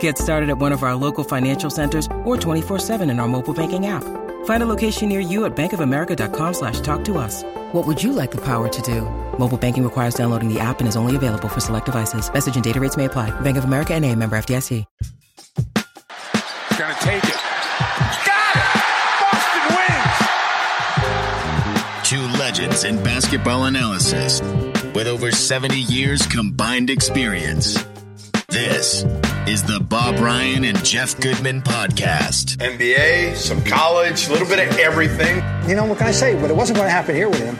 Get started at one of our local financial centers or 24-7 in our mobile banking app. Find a location near you at bankofamerica.com slash talk to us. What would you like the power to do? Mobile banking requires downloading the app and is only available for select devices. Message and data rates may apply. Bank of America and a member FDIC. Gonna take it. Got it! Boston wins! Two legends in basketball analysis with over 70 years combined experience. This is the Bob Ryan and Jeff Goodman podcast. NBA, some college, a little bit of everything. You know, what can I say? But it wasn't going to happen here with him.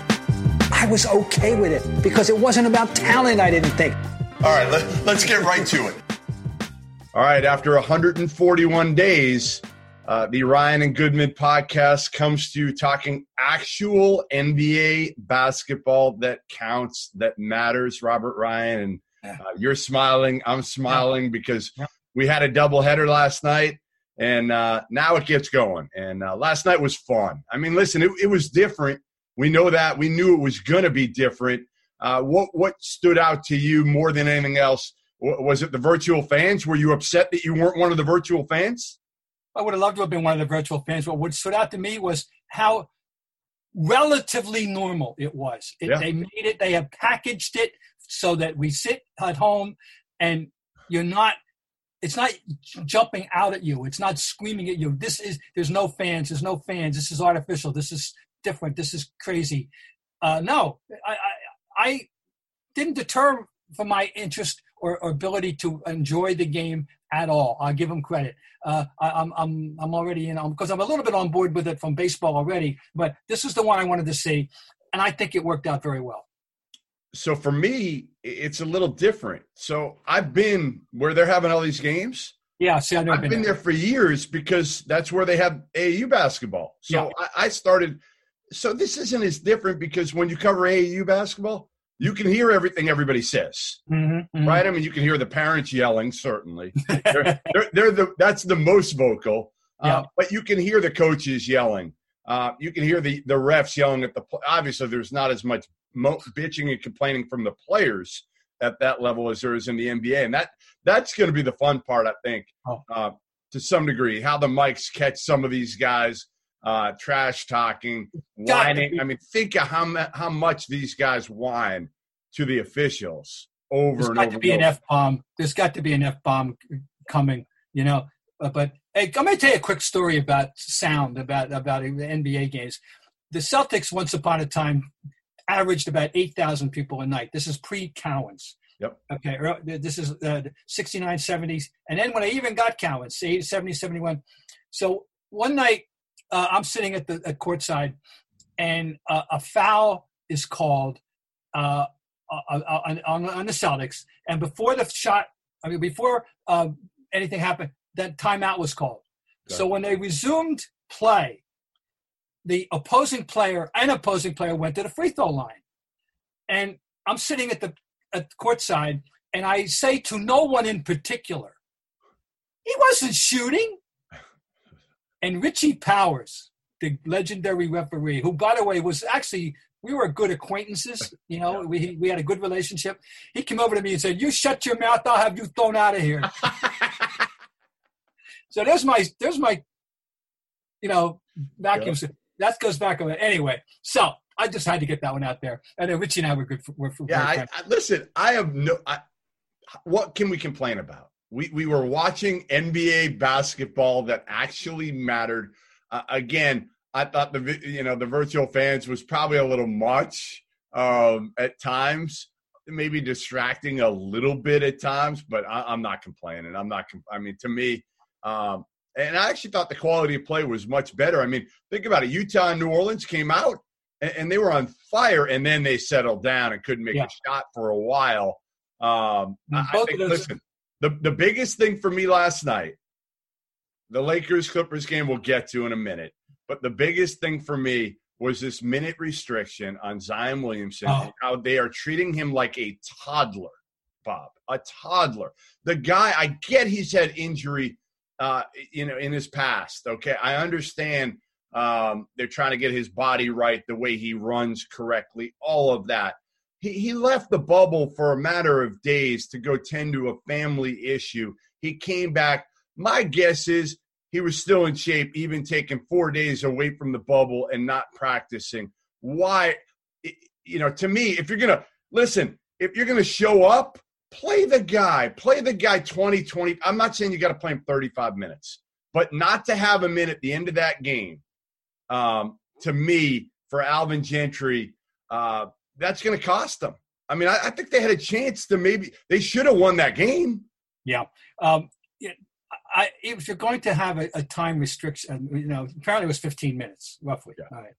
I was okay with it because it wasn't about talent, I didn't think. All right, let, let's get right to it. All right, after 141 days, uh, the Ryan and Goodman podcast comes to you talking actual NBA basketball that counts, that matters. Robert Ryan and uh, you're smiling. I'm smiling yeah. because yeah. we had a doubleheader last night, and uh, now it gets going. And uh, last night was fun. I mean, listen, it, it, was different. We know that. We knew it was going to be different. Uh, what what stood out to you more than anything else? Was it the virtual fans? Were you upset that you weren't one of the virtual fans? I would have loved to have been one of the virtual fans. But what stood out to me was how relatively normal it was. It, yeah. They made it. They have packaged it so that we sit at home and you're not it's not jumping out at you. It's not screaming at you. This is there's no fans. There's no fans. This is artificial. This is different. This is crazy. Uh, no I, I, I didn't deter from my interest or, or, ability to enjoy the game at all. I'll give them credit. Uh, I, am I'm, I'm already you know because i'm a little bit on board with it from baseball already but this is the one i wanted to see and i think it worked out very well so for me, it's a little different. So I've been where they're having all these games. Yeah, see, I've, I've been, been there. there. for years because that's where they have AAU basketball. So yeah. I, I, started. So this isn't as different because when you cover AAU basketball, you can hear everything everybody says, mm-hmm, mm-hmm. right? I mean, you can hear the parents yelling. Certainly, they're, they're, they're, the that's the most vocal. Yeah. Uh, but you can hear the coaches yelling. Uh, you can hear the the refs yelling at the. Obviously, there's not as much mo- bitching and complaining from the players at that level as there is in the NBA, and that that's going to be the fun part, I think, oh. uh, to some degree. How the mics catch some of these guys uh, trash talking, whining. I mean, think of how how much these guys whine to the officials over There's and got over. to be an F bomb. There's got to be an F bomb coming. You know, uh, but hey, I'm going to tell you a quick story about sound about about the NBA games. The Celtics once upon a time averaged about 8,000 people a night. This is pre Cowens. Yep. Okay. This is uh, 69, 70s. And then when I even got Cowens, 70, 71. So one night uh, I'm sitting at the at courtside and uh, a foul is called uh, uh, uh, on, on, on, the Celtics. And before the shot, I mean, before anything happened, that timeout was called. So when they resumed play, the opposing player and opposing player went to the free throw line. And I'm sitting at the at the courtside, and I say to no one in particular, he wasn't shooting. And Richie Powers, the legendary referee, who by the way was actually we were good acquaintances. You know, we we had a good relationship. He came over to me and said, "You shut your mouth. I'll have you thrown out of here." so there's my there's my you know vacuum. Yep that goes back on it anyway. So I just had to get that one out there. And then Richie and I were good. For, were, yeah, I, I, listen. I have no. I, what can we complain about? We we were watching NBA basketball that actually mattered. Uh, again, I thought the you know the virtual fans was probably a little much um, at times. maybe distracting a little bit at times, but I, am not complaining. I'm not. I mean, to me, um, and I actually thought the quality of play was much better. I mean, think about it. Utah and New Orleans came out and, and they were on fire, and then they settled down and couldn't make yeah. a shot for a while. Um, I, I think, listen, the, the biggest thing for me last night, the Lakers Clippers game we'll get to in a minute, but the biggest thing for me was this minute restriction on Zion Williamson oh. how they are treating him like a toddler, Bob, a toddler. The guy, I get he's had injury, uh, you know, in his past. Okay, I understand um, they're trying to get his body right, the way he runs correctly, all of that. He, he left the bubble for a matter of days to go tend to a family issue. He came back. My guess is he was still in shape, even taking four days away from the bubble and not practicing. Why? You know, to me, if you're to listen, if you're to show up, play the guy, play the guy 20, 20. I'm not saying you got to play him 35 minutes, but not to have him in at the end of that game, um, to me, for Alvin Gentry, uh, that's going to cost them. I mean, I, I, think they had a chance to maybe, they should have won that game. Yeah. Um, I, if you're going to have a, a, time restriction, you know, apparently it was 15 minutes roughly. Yeah. All right.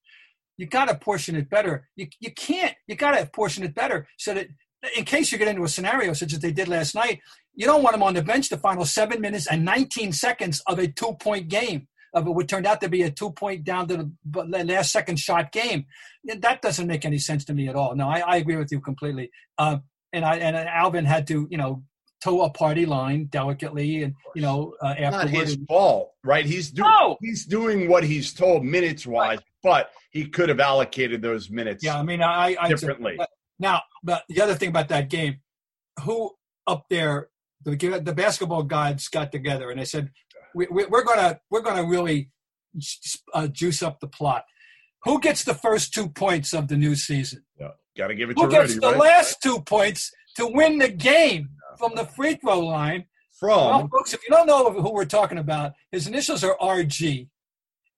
You got to portion it better. You, you can't, you got to portion it better so that in case you get into a scenario such as they did last night, you don't want them on the bench the final seven minutes and 19 seconds of a two point game of what turned out to be a two point down to the last second shot game. That doesn't make any sense to me at all. No, I, I agree with you completely. Uh, and I and Alvin had to, you know, toe a party line delicately, and you know, uh, not his fault, right? He's doing no! he's doing what he's told minutes wise, right. but he could have allocated those minutes. Yeah, I mean, I, I differently. Now, but the other thing about that game, who up there, the the basketball gods got together and they said, we, we, are gonna we're gonna really uh, juice up the plot. Who gets the first two points of the new season? Yeah, got to give it Who to gets Rudy, the right? last two points to win the game? from the free throw line. From well, folks, if you don't know who we're talking about, his initials are RG.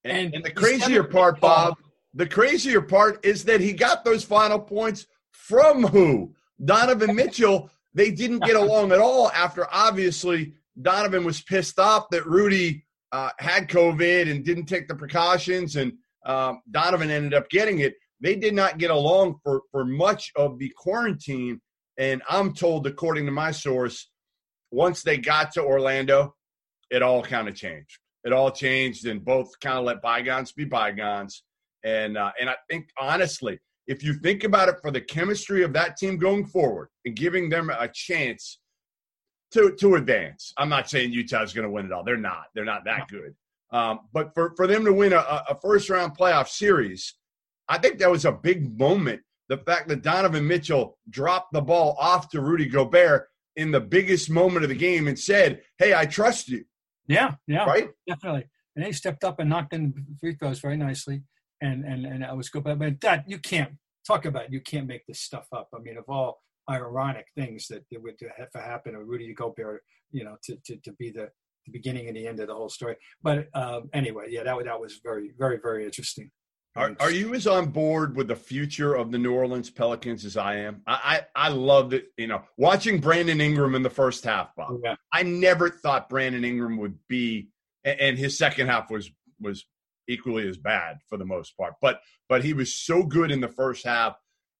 And, and the crazier part, Bob, the crazier part is that he got those final points from who? Donovan Mitchell. They didn't get along at all after obviously Donovan was pissed off that Rudy uh, had COVID and didn't take the precautions, and um, Donovan ended up getting it. They did not get along for, for much of the quarantine. And I'm told, according to my source, once they got to Orlando, it all kind of changed. It all changed, and both kind of let bygones be bygones. And uh, and I think honestly, if you think about it, for the chemistry of that team going forward and giving them a chance to to advance, I'm not saying Utah's going to win it all. They're not. They're not that good. Um, but for for them to win a, a first round playoff series, I think that was a big moment the fact that Donovan Mitchell dropped the ball off to Rudy Gobert in the biggest moment of the game and said, Hey, I trust you. Yeah, yeah. Right? Definitely. And he stepped up and knocked in the free throws very nicely. And and and I was good. But that you can't talk about it. you can't make this stuff up. I mean, of all ironic things that would have to happen or Rudy Gobert, you know, to, to, to be the, the beginning and the end of the whole story. But um, anyway, yeah, that that was very, very, very interesting. Are, are you as on board with the future of the New Orleans Pelicans as I am? I I, I loved it. You know, watching Brandon Ingram in the first half, Bob. Yeah. I never thought Brandon Ingram would be, and his second half was was equally as bad for the most part. But but he was so good in the first half,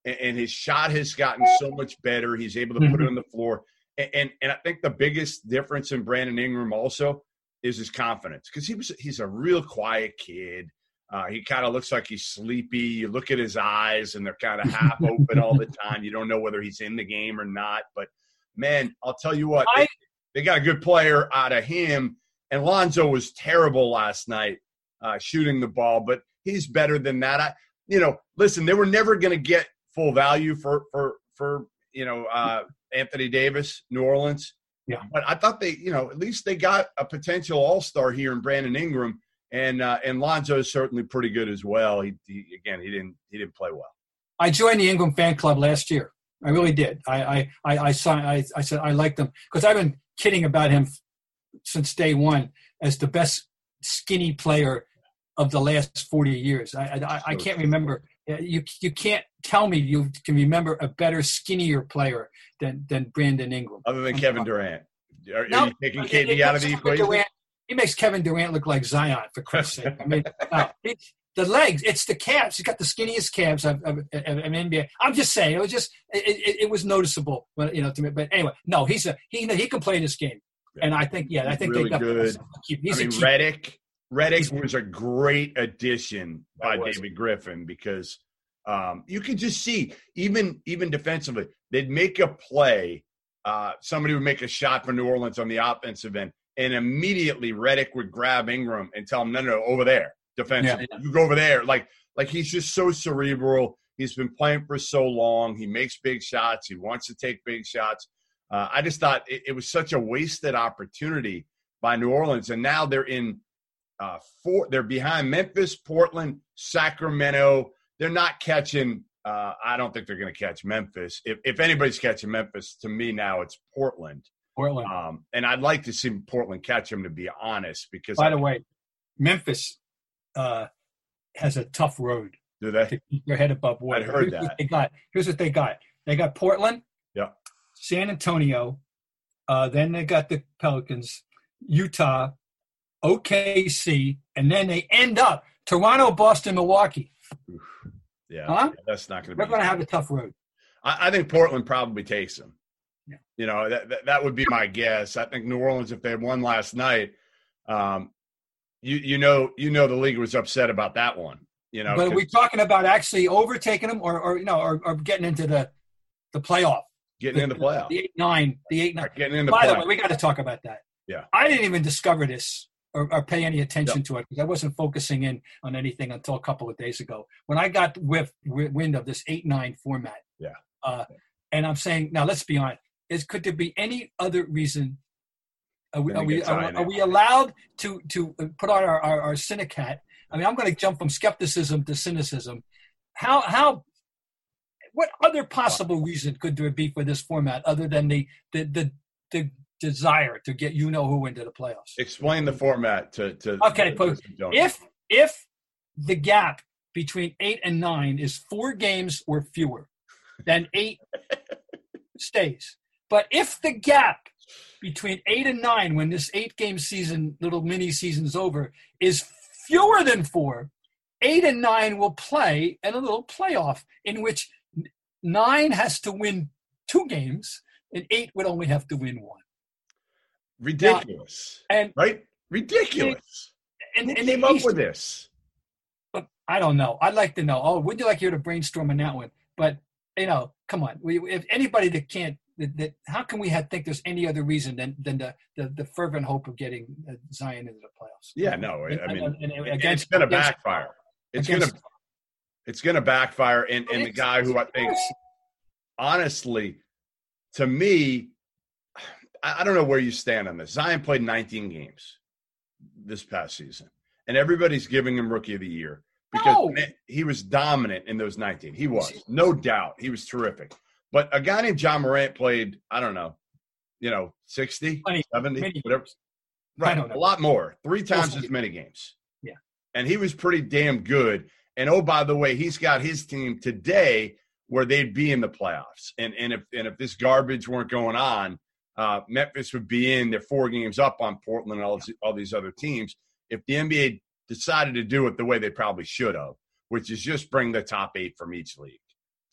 and, his shot has gotten so much better. He's able to put mm-hmm. it on the floor, and, and and I think the biggest difference in Brandon Ingram also is his confidence because he was he's a real quiet kid uh, he kind of looks like he's sleepy. You look at his eyes, and they're kind of half open all the time. You don't know whether he's in the game or not. But man, I'll tell you what, I, they, they, got a good player out of him. And Lonzo was terrible last night uh, shooting the ball, but he's better than that. I, you know, listen, they were never going to get full value for for for you know uh, Anthony Davis, New Orleans. Yeah, but I thought they, you know, at least they got a potential All Star here in Brandon Ingram and uh, and Lonzo is certainly pretty good as well. He, he, again, he didn't he didn't play well. I joined the Ingram fan club last year. I really did. I I I I, saw, I, I said I liked him because I've been kidding about him since day one as the best skinny player of the last forty years. I I, I can't remember you you can't tell me you can remember a better skinnier player than than Brandon Ingram. Other than Kevin Durant, are, No, are you taking KD it out of the equation? Durant- he makes Kevin Durant look like Zion for Christ's sake. I mean, it, the legs, it's the calves. He's got the skinniest calves of, of, of, of an NBA. I'm just saying, it was just it, it, it was noticeable, when, you know, to me. But anyway, no, he's a he he can play this game, and I think yeah, I think Really they definitely good. He's I mean, a keep. Redick. Redick was a great addition by David Griffin because um, you could just see even even defensively they'd make a play. Uh, somebody would make a shot for New Orleans on the offensive end, and immediately Redick would grab Ingram and tell him, "No, no, no, over there, defensively, you go over there." Like like he's just so cerebral. He's been playing for so long. He makes big shots. He wants to take big shots. Uh, I just thought it, it was such a wasted opportunity by New Orleans, and now they're in uh, four. They're behind Memphis, Portland, Sacramento. They're not catching. Uh, I don't think they're going to catch Memphis. If if anybody's catching Memphis, to me now it's Portland. Portland. Um, and I'd like to see Portland catch them, to be honest, because By I- the way, Memphis uh, has a tough road do they? to keep their head above water. I'd heard Here's what that. they got. Here's what they got. They got Portland. Yeah. San Antonio. Uh, then they got the Pelicans, Utah, OKC, and then they end up Toronto, Boston, Milwaukee. Yeah, Huh? that's not going to They're going to have a tough road. I, I think Portland probably takes them. Yeah. You know, that, that that would be my guess. I think New Orleans, if they won last night, um, you you know you know the league was upset about that one. You know, but are 'cause we talking about actually overtaking them, or, or you know, or, or getting into the the playoff? getting in the playoff, The eight nine, the eight nine. getting in the By the way, we got to talk about that. Yeah. I didn't even discover this or, or pay any attention to it because I wasn't focusing in on anything until a couple of days ago when I got whiff, wi- wind of this eight nine format. Yeah. Uh, and I'm saying now, let's be honest. Is could there be any other reason? Are we are we, are, are we allowed to to put on our our, our cynic hat? I mean, I'm going to jump from skepticism to cynicism. How how what other possible reason could there be for this format other than the the the, the desire to get you know who into the playoffs? Explain the format to to Okay, to but those who don't know. If if the gap between eight and nine is four games or fewer, then eight stays. But if the gap between eight and nine, when this eight game season, little mini season's over, is fewer than four, eight and nine will play in a little playoff in which nine has to win two games and eight would only have to win one. Ridiculous, And right? Ridiculous. and, Who and came up East- with this? But I don't know. I'd like to know. Oh, would you like you to brainstorm on that one? But you know, come on. We, if anybody that can't, that, that how can we have, think there's any other reason than than the the, the fervent hope of getting uh, Zion into the playoffs? Yeah, no. I And- mean, and- and against- it's going to backfire. It's going to it's going to backfire. And and the guy who I think, honestly, to me, I I don't know where you stand on this. Zion played 19 games this past season, and everybody's giving him Rookie of the Year because No. he was dominant in those 19. He was, no doubt. He was terrific. But a guy named Ja Morant played, I don't know, you know, 60, Plenty- 70, many whatever. Right, a lot more, three times as many games. Yeah. and he was pretty damn good. And oh, by the way, he's got his team today where they'd be in the playoffs. And and if and if this garbage weren't going on, uh, Memphis would be in. They're four games up on Portland and all, all these other teams. If the NBA decided to do it the way they probably should have, which is just bring the top eight from each league,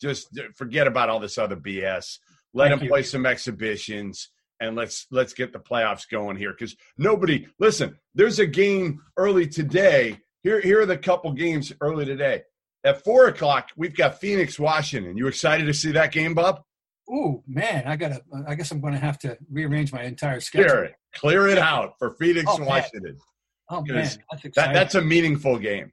just forget about all this other BS. Let Thank them you. play some exhibitions and let's let's get the playoffs going here because nobody listen there's a game early today here here are the couple games early today at four o'clock we've got phoenix washington you excited to see that game bob Ooh, man, I gotta. I guess I'm going to have to rearrange my entire schedule. clear it clear it out for phoenix Oh, man. washington Oh man, that's that, that's a meaningful game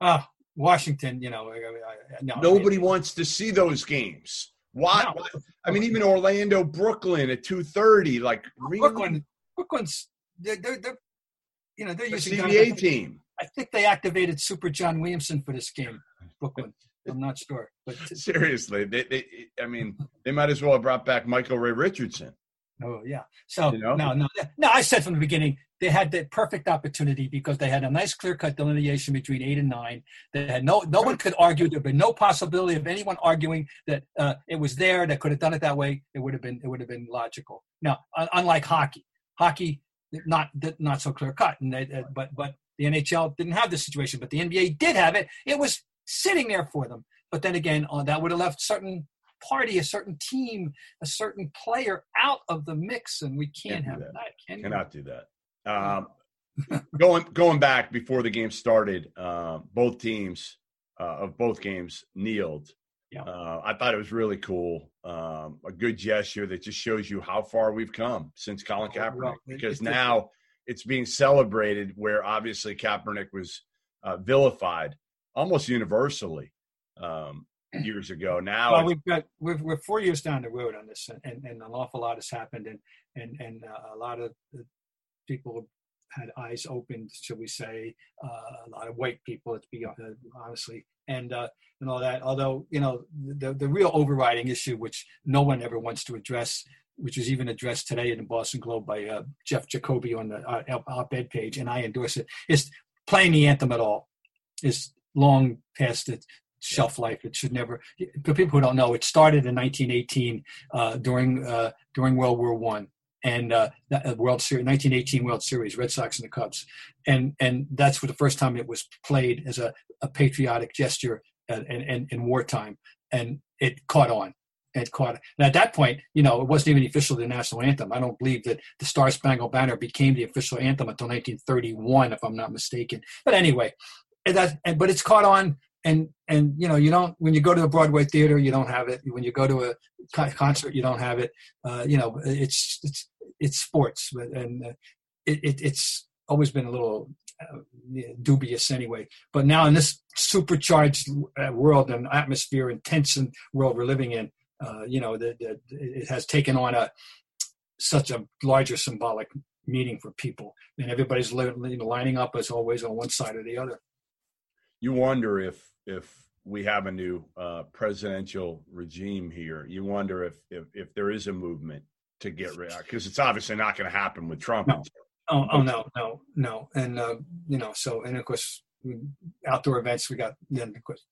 Ah, Washington. You know, I, I, I- no, nobody wants to see those games why, No. why- i mean even orlando brooklyn at 2.30 like really? Brooklyn. Brooklyn's. They're, they're, they're you know, they're the using. cba team I think they activated Super John Williamson for this game. Brooklyn. I'm not sure, but seriously they, they i mean they might as well have brought back michael ray richardson oh yeah. So You know? no, no, no. I said from the beginning, they had the perfect opportunity because they had a nice clear cut delineation between eight and nine. They had no no one could argue. There'd been no possibility of anyone arguing that uh, it was there. That could have done it that way. It would have been it would have been logical. Now, unlike hockey, hockey not not so clear cut, and they, uh, but but the NHL didn't have this situation, but the NBA did have it. It was sitting there for them. But then again, uh, that would have left certain party, a certain team, a certain player out of the mix, and we can't, can't have that. that can Cannot do that. Um, going going back before the game started, uh, both teams uh, of both games kneeled. Yeah. Uh, I thought it was really cool. Um, a good gesture that just shows you how far we've come since Colin Kaepernick. Because now it's being celebrated, where obviously Kaepernick was uh, vilified almost universally um, years ago. Now, well, we've got we're, we're, four years down the road on this, and, and an awful lot has happened, and and and uh, a lot of people had eyes opened, shall we say, uh, a lot of white people, to be uh, honestly, and uh, and all that. Although you know the the real overriding issue, which no one ever wants to address, which was even addressed today in the Boston Globe by uh, Jeff Jacoby on the uh, op-ed page, and I endorse it, is playing the anthem at all. Is long past its shelf life. It should never. For people who don't know, it started in 1918 uh, during uh, during World War One and uh, uh World Series, 1918 World Series, Red Sox and the Cubs, and and that's for the first time it was played as a, a patriotic gesture in, in, in wartime, and it caught on. It caught. And at that point, you know, it wasn't even officially the national anthem. I don't believe that the Star Spangled Banner became the official anthem until 1931, if I'm not mistaken. But anyway, and that, and, but it's caught on and and you know you don't when you go to a broadway theater you don't have it. When you go to a concert you don't have it. Uh, you know it's it's it's sports and uh, it, it, it's always been a little uh, dubious anyway. But now in this supercharged uh, world and atmosphere and intense world we're living in uh, you know it has taken on a such a larger symbolic meaning for people. And everybody's lining up as always on one side or the other you wonder if if we have a new uh, presidential regime here. You wonder if if, if there is a movement to get rid because it's obviously not going to happen with Trump. No. Oh, oh no, no, no, and uh, you know, so and of course, outdoor events we got then of course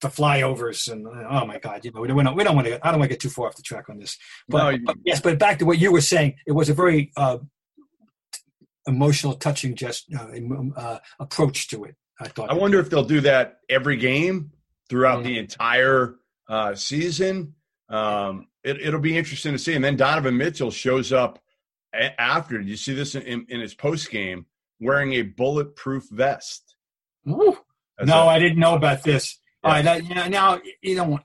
the flyovers and oh my god, you know, we don't we don't want to. I don't want to get too far off the track on this, but, no, you, but yes, but back to what you were saying, it was a very uh, emotional, touching, just uh, uh, approach to it. I thought. I wonder if they'll do that every game throughout mm-hmm. the entire uh, season. Um, it, will be interesting to see. And then Donovan Mitchell shows up a- after. Did you see this in, in his post game wearing a bulletproof vest? no, I didn't know about this. Yeah. All right, that, yeah, now you don't.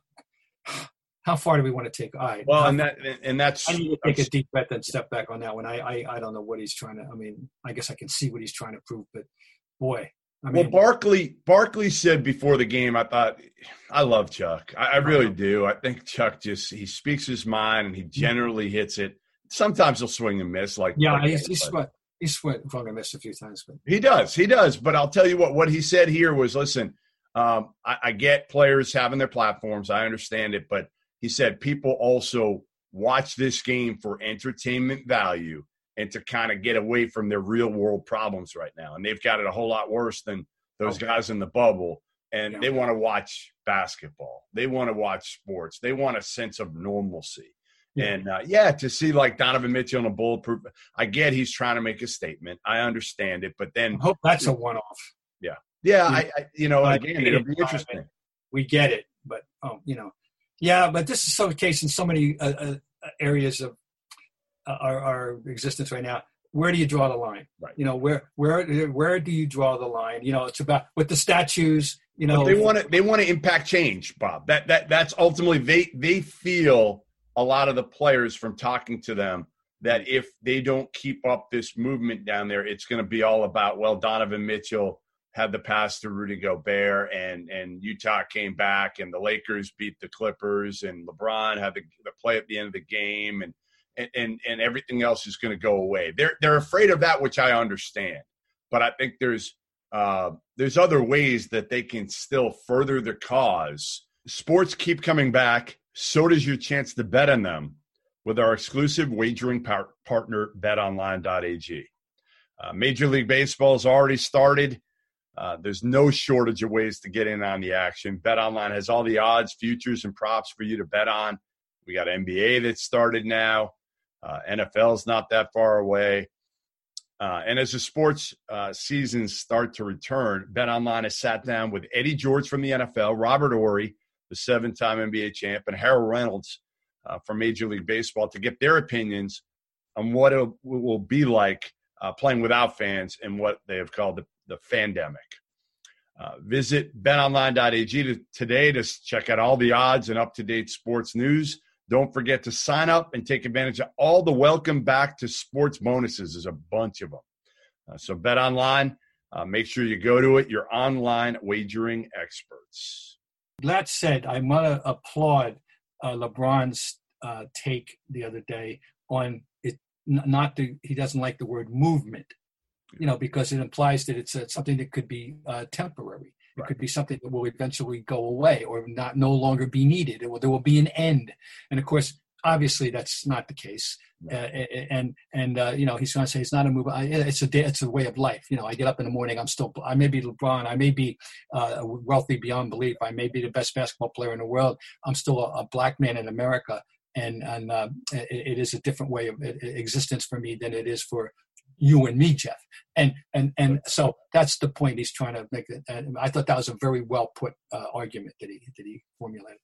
How far do we want to take? All right. Well, and that and that's. I need to take a deep breath and step back on that one. I, I I don't know what he's trying to. I mean, I guess I can see what he's trying to prove, but boy, I mean, well, Barkley Barkley said before the game, I thought I love Chuck. I, I really do. I think Chuck just he speaks his mind and he generally hits it. Sometimes he'll swing and miss, like yeah, he's, he's sweat. He's swung and missed a few times, but he does. He does. But I'll tell you what. What he said here was, listen, um, I, I get players having their platforms. I understand it, but he said people also watch this game for entertainment value and to kind of get away from their real world problems right now. And they've got it a whole lot worse than those okay. guys in the bubble. And yeah. they want to watch basketball. They want to watch sports. They want a sense of normalcy. Yeah. And uh, yeah, to see like Donovan Mitchell in a bulletproof, I get he's trying to make a statement. I understand it, but then I hope that's a one-off. Yeah, yeah. I, I you know, again, it'll be interesting. We get it, but um, you know, yeah. But this is so the case in so many uh, uh, areas of our, our existence right now where do you draw the line? Right. You know where where where do you draw the line? You know it's about with the statues you know. But they want to they want to impact change bob. That that that's ultimately they they feel a lot of the players from talking to them that if they don't keep up this movement down there it's going to be all about well donovan mitchell had the pass to rudy gobert and and utah came back and the lakers beat the clippers and lebron had the, the play at the end of the game and and, and, and everything else is going to go away. They're they're afraid of that, which I understand. But I think there's uh, there's other ways that they can still further the cause. Sports keep coming back. So does your chance to bet on them with our exclusive wagering par- partner, BetOnline.ag. Uh, Major League Baseball has already started. Uh, there's no shortage of ways to get in on the action. BetOnline has all the odds, futures, and props for you to bet on. We got NBA that started now. Uh, NFL's not that far away. Uh, and as the sports uh, seasons start to return, Bet Online has sat down with Eddie George from the NFL, Robert Horry, the seven time NBA champ, and Harold Reynolds uh, from Major League Baseball to get their opinions on what it will be like uh, playing without fans and what they have called the, the. Uh, visit betonline.ag to, today to check out all the odds and up to date sports news. Don't forget to sign up and take advantage of all the welcome back to sports bonuses. There's a bunch of them. Uh, so, bet online. Uh, make sure you go to it. Your online wagering experts. That said, I want to applaud uh, LeBron's uh, take the other day on it. Not the he doesn't like the word movement, you know, because it implies that it's something that could be uh, temporary. It right. could be something that will eventually go away or not no longer be needed. Will, there will be an end. And of course, obviously, that's not the case. Uh, and and uh, you know, he's going to say it's not a move. It's a it's a way of life. You know, I get up in the morning. I'm still. I may be LeBron. I may be uh, wealthy beyond belief. I may be the best basketball player in the world. I'm still a, a black man in America and and uh, it, it is a different way of existence for me than it is for you and me, Jeff. And and and so that's the point he's trying to make. And I thought that was a very well put uh, argument that he that he formulated.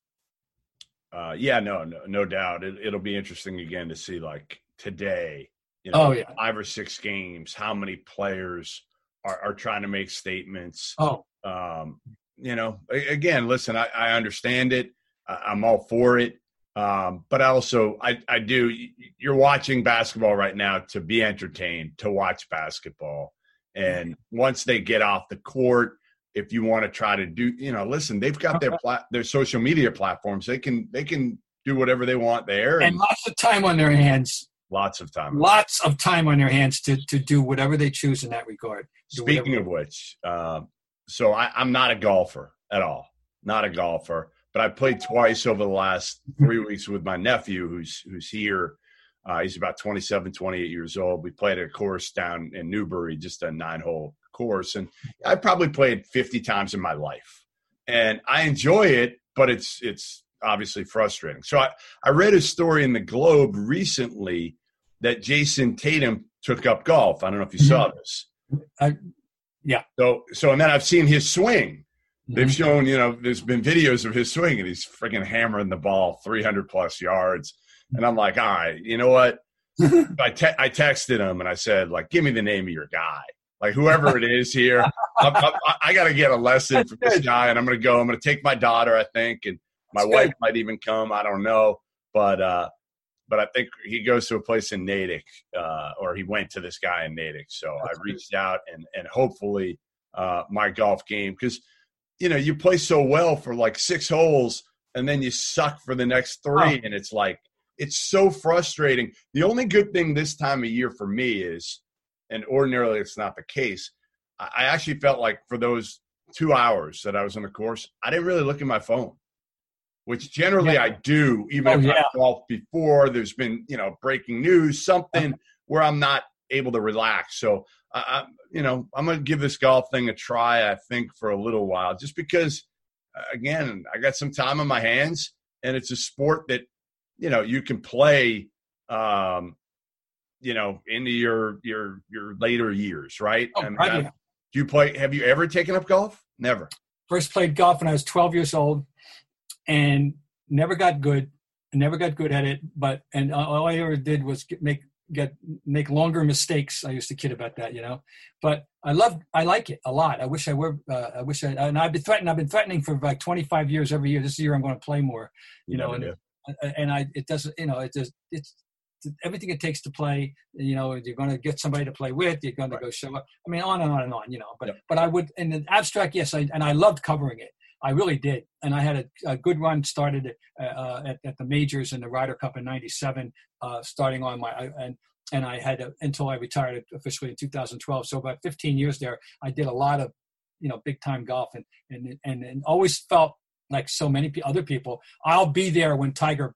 Uh, yeah, no, no, no doubt. It, will be interesting again to see like today. You know, oh yeah, five or six games. How many players are, are trying to make statements? Oh, um, you know, again, listen, I, I understand it. I'm all for it. Um, but also, I, I do. You're watching basketball right now to be entertained, to watch basketball. And once they get off the court, if you want to try to do, you know, listen, they've got their plat- their social media platforms. They can they can do whatever they want there, and, and lots of time on their hands. Lots of time. Lots of time on their hands to to do whatever they choose in that regard. Speaking of which, uh, so I, I'm not a golfer at all. Not a golfer but I played twice over the last three weeks with my nephew who's who's here. Uh, he's about 27, 28 years old. We played a course down in Newbury, just a nine hole course. And I probably played 50 times in my life. And I enjoy it, but it's it's obviously frustrating. So I, I read a story in the Globe recently that Jayson Tatum took up golf. I don't know if you saw mm-hmm. this. I, yeah. So so and then I've seen his swing. They've mm-hmm. shown, you know, there's been videos of his swing and he's freaking hammering the ball 300 plus yards. And I'm like, all right, you know what? I, te- I texted him and I said, like, give me the name of your guy. Like, whoever it is here, I, I, I got to get a lesson from this guy. And I'm going to go. I'm going to take my daughter, I think, and my That's wife good. might even come. I don't know. But, uh, but I think he goes to a place in Natick, uh, or he went to this guy in Natick. So That's I reached good. out and, and hopefully uh, my golf game, because – you know, you play so well for like six holes and then you suck for the next three. Oh. And it's like, it's so frustrating. The only good thing this time of year for me is, and ordinarily it's not the case, I actually felt like for those two hours that I was on the course, I didn't really look at my phone, which generally yeah. I do, even oh, if yeah. I've golfed before. There's been, you know, breaking news, uh-huh. something where I'm not able to relax. So I, you know, I'm going to give this golf thing a try. I think for a little while, just because, uh, again, I got some time on my hands, and it's a sport that, you know, you can play, um, you know, into your your your later years, right? Oh, I mean, right do you play? Have you ever taken up golf? Never. First played golf when I was 12 years old, and never got good. Never got good at it, but and all I ever did was make get make longer mistakes. I used to kid about that, you know. But I love, I like it a lot. I wish I were. Uh, I wish I. And I've been threatening. I've been threatening for like 25 years. Every year, this year I'm going to play more. You, you know, and, and I it doesn't. You know, it does it's everything it takes to play. You know, you're going to get somebody to play with. You're going to go show up. I mean, on and on and on. You know, but but I would in the abstract, yes, I, and I loved covering it. I really did, and I had a, a good run. Started uh, uh at, at, the majors and the Ryder Cup in '97, uh, starting on my and and I had a, until I retired officially in 2012. So about 15 years there, I did a lot of, you know, big time golf and, and, and, and always felt like so many other people, I'll be there when Tiger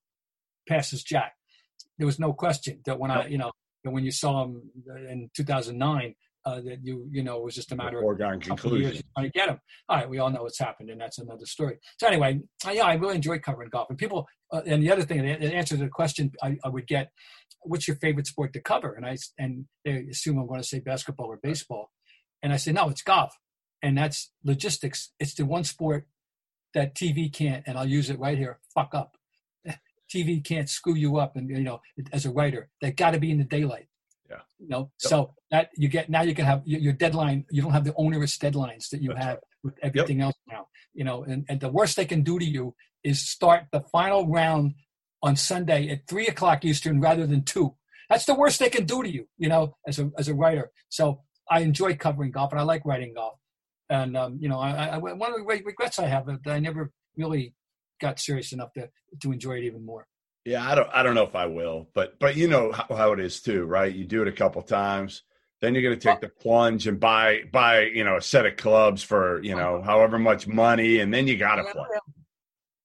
passes Jack. There was no question that when I, you know, that when you saw him in 2009, uh, that you you know it was just a matter foregone of conclusion trying to get him. All right, we all know what's happened, and that's another story. So anyway, yeah, I really enjoy covering golf. And people, uh, and the other thing, the answer to the question I, I, would get, "What's your favorite sport to cover?" And I and they assume I'm going to say basketball or baseball, and I say no, it's golf, and that's logistics. It's the one sport that TV can't, and I'll use it right here. Fuck up. TV can't screw you up, and you know, as a writer, they got to be in the daylight. Yeah. You know, yep. so that you get now you can have your deadline. You don't have the onerous deadlines that you That's have right. with everything yep. else now. You know, and, and the worst they can do to you is start the final round on Sunday at three o'clock Eastern rather than two. That's the worst they can do to you. You know, as a as a writer. So I enjoy covering golf and I like writing golf. And um, you know, I, I, one of the regrets I have is that I never really got serious enough to to enjoy it even more. Yeah, I don't I don't know if I will, but but you know how, how it is too, right? You do it a couple times, then you're going to take the plunge and buy buy you know a set of clubs for you know uh-huh. however much money, and then you got to play.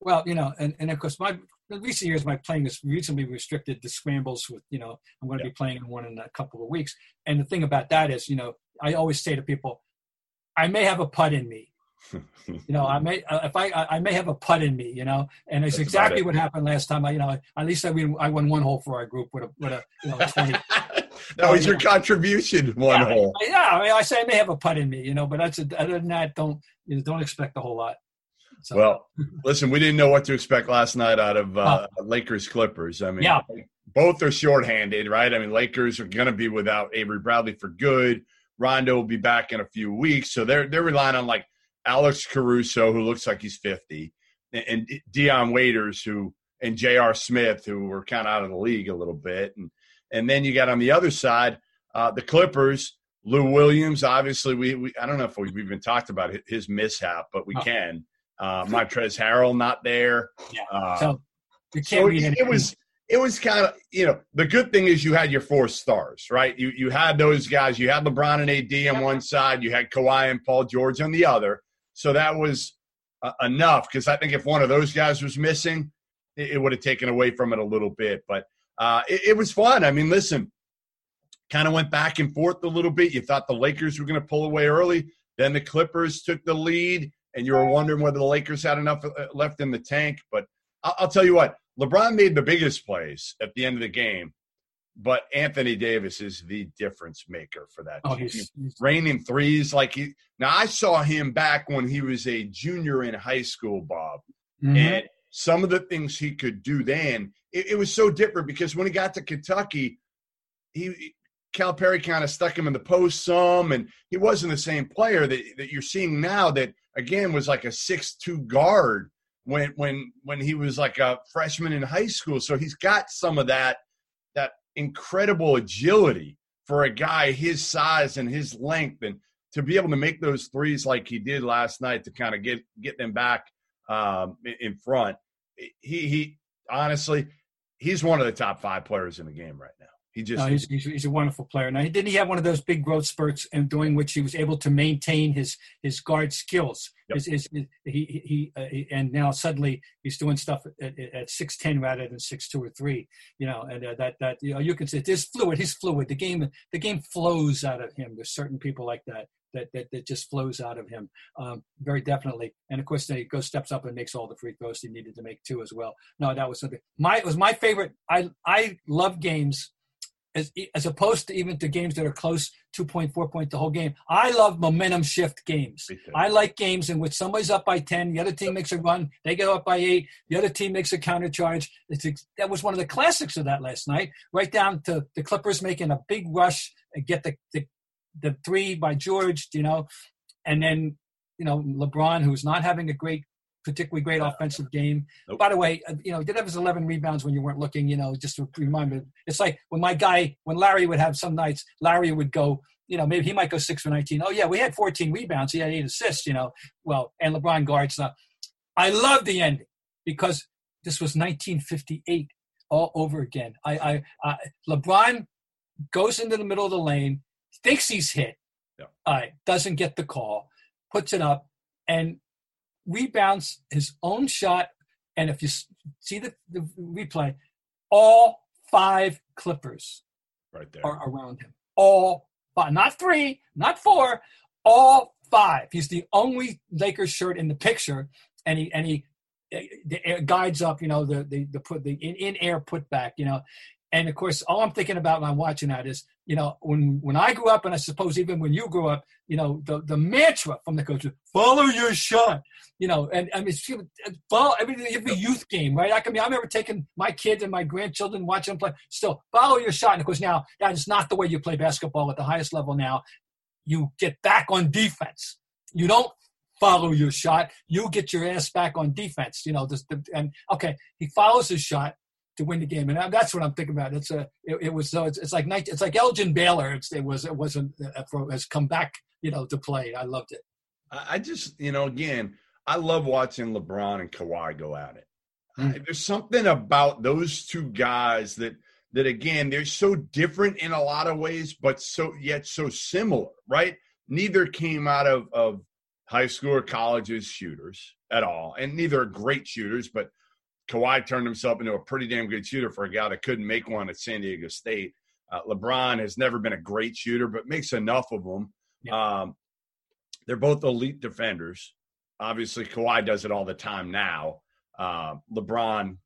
Well, you know, and, and of course, my in recent years, my playing is reasonably restricted to scrambles. With you know, I'm going to yeah. be playing in one in a couple of weeks. And the thing about that is, you know, I always say to people, I may have a putt in me, you know, I may uh, if I I may have a putt in me, you know, and it's That's exactly it. what happened last time. I you know at least I won I won one hole for our group with a with a you know twenty. that was your know. contribution, one yeah, hole. I, yeah, I, mean, I say I may have a putt in me, you know, but that's a, other than that, don't you know, don't expect a whole lot. So. Well, listen, we didn't know what to expect last night out of uh, Lakers Clippers. I mean, yeah. both are shorthanded, right? I mean, Lakers are going to be without Avery Bradley for good. Rondo will be back in a few weeks, so they're they're relying on like Alex Caruso, who looks like he's 50, and Dion Waiters, who and J.R. Smith, who were kind of out of the league a little bit, and and then you got on the other side uh, the Clippers. Lou Williams, obviously, we, we I don't know if we've even talked about his mishap, but we oh. can. Uh, Montrezl Harrell not there. Yeah. Uh, so so it, it was it was kind of you know the good thing is you had your four stars right you you had those guys you had LeBron and AD on one side you had Kawhi and Paul George on the other so that was uh, enough because I think if one of those guys was missing, it, it would have taken away from it a little bit. But uh, it, it was fun. I mean, listen, kind of went back and forth a little bit. You thought the Lakers were going to pull away early, then the Clippers took the lead, and you were wondering whether the Lakers had enough uh, left in the tank. But I'll, I'll tell you what, LeBron made the biggest plays at the end of the game but Anthony Davis is the difference maker for that. Oh, he's, he's raining threes like he. Now I saw him back when he was a junior in high school, Bob, mm-hmm. and some of the things he could do then. It, it, was so different because when he got to Kentucky, he Calipari kind of stuck him in the post some, and he wasn't the same player that that you're seeing now. That again was like a six two guard when when when he was like a freshman in high school. So he's got some of that incredible agility for a guy his size and his length and to be able to make those threes like he did last night to kind of get get them back um, in front. He he honestly, he's one of the top five players in the game right now. He just no, he's, he's, a wonderful player. Now, didn't he have one of those big growth spurts, and during which he was able to maintain his his guard skills? Yep. His, his, his, he he, uh, he, and now suddenly he's doing stuff at six ten rather than six two or three. You know, and uh, that that you know you can say there's fluid. He's fluid. The game the game flows out of him. There's certain people like that. That, that, that just flows out of him um, very definitely. And of course, he goes steps up and makes all the free throws he needed to make too as well. No, that was something. My it was my favorite. I I love games as, as opposed to even to games that are close, two point, four point the whole game. I love momentum shift games. I like games in which somebody's up by 10, the other team makes a run, they get up by eight, the other team makes a counter charge. It's, that was one of the classics of that last night, right down to the Clippers making a big rush and get the, the, the three by George, you know, and then, you know, LeBron, who's not having a great particularly great offensive game. Nope. By the way, uh, you know, he did have his 11 rebounds when you weren't looking, you know, just to remind me. It's like when my guy, when Larry would have some nights, Larry would go, you know, maybe he might go six for 19. Oh, yeah, we had 14 rebounds. He had eight assists, you know. Well, and LeBron guards. Uh, I love the ending because this was 1958 all over again. I, I, I LeBron goes into the middle of the lane, thinks he's hit, yeah. uh, doesn't get the call, puts it up, and rebounds his own shot. And if you see the, the replay, all five Clippers right there are around him. All but not three, not four, all five. He's the only Lakers shirt in the picture, and he and he eh, the guides up, you know, the the, the put the in, in air putback, you know, and of course, all I'm thinking about when I'm watching that is, you know, when when I grew up, and I suppose even when you grew up, you know, the the mantra from the coach, was follow your shot, you know, and I mean, follow every every youth game, right? I mean, I remember taking my kids and my grandchildren watching them play. Still, follow your shot, and of course, now that is not the way you play basketball at the highest level. Now, you get back on defense. You don't follow your shot. You get your ass back on defense. You know, this, the, and okay, he follows his shot to win the game, and that's what I'm thinking about. It's a, it, it was so it's, it's, like it's like Elgin Baylor. It's, it was it wasn't uh, has come back, you know, to play. I loved it. I just, you know, again, I love watching LeBron and Kawhi go at it. Mm. There's something about those two guys that that again they're so different in a lot of ways, but so yet so similar, right? Neither came out of of high school or college as shooters at all, and neither are great shooters, but Kawhi turned himself into a pretty damn good shooter for a guy that couldn't make one at San Diego State. Uh, LeBron has never been a great shooter, but makes enough of them. Yeah. Um, they're both elite defenders. Obviously, Kawhi does it all the time now. Uh, LeBron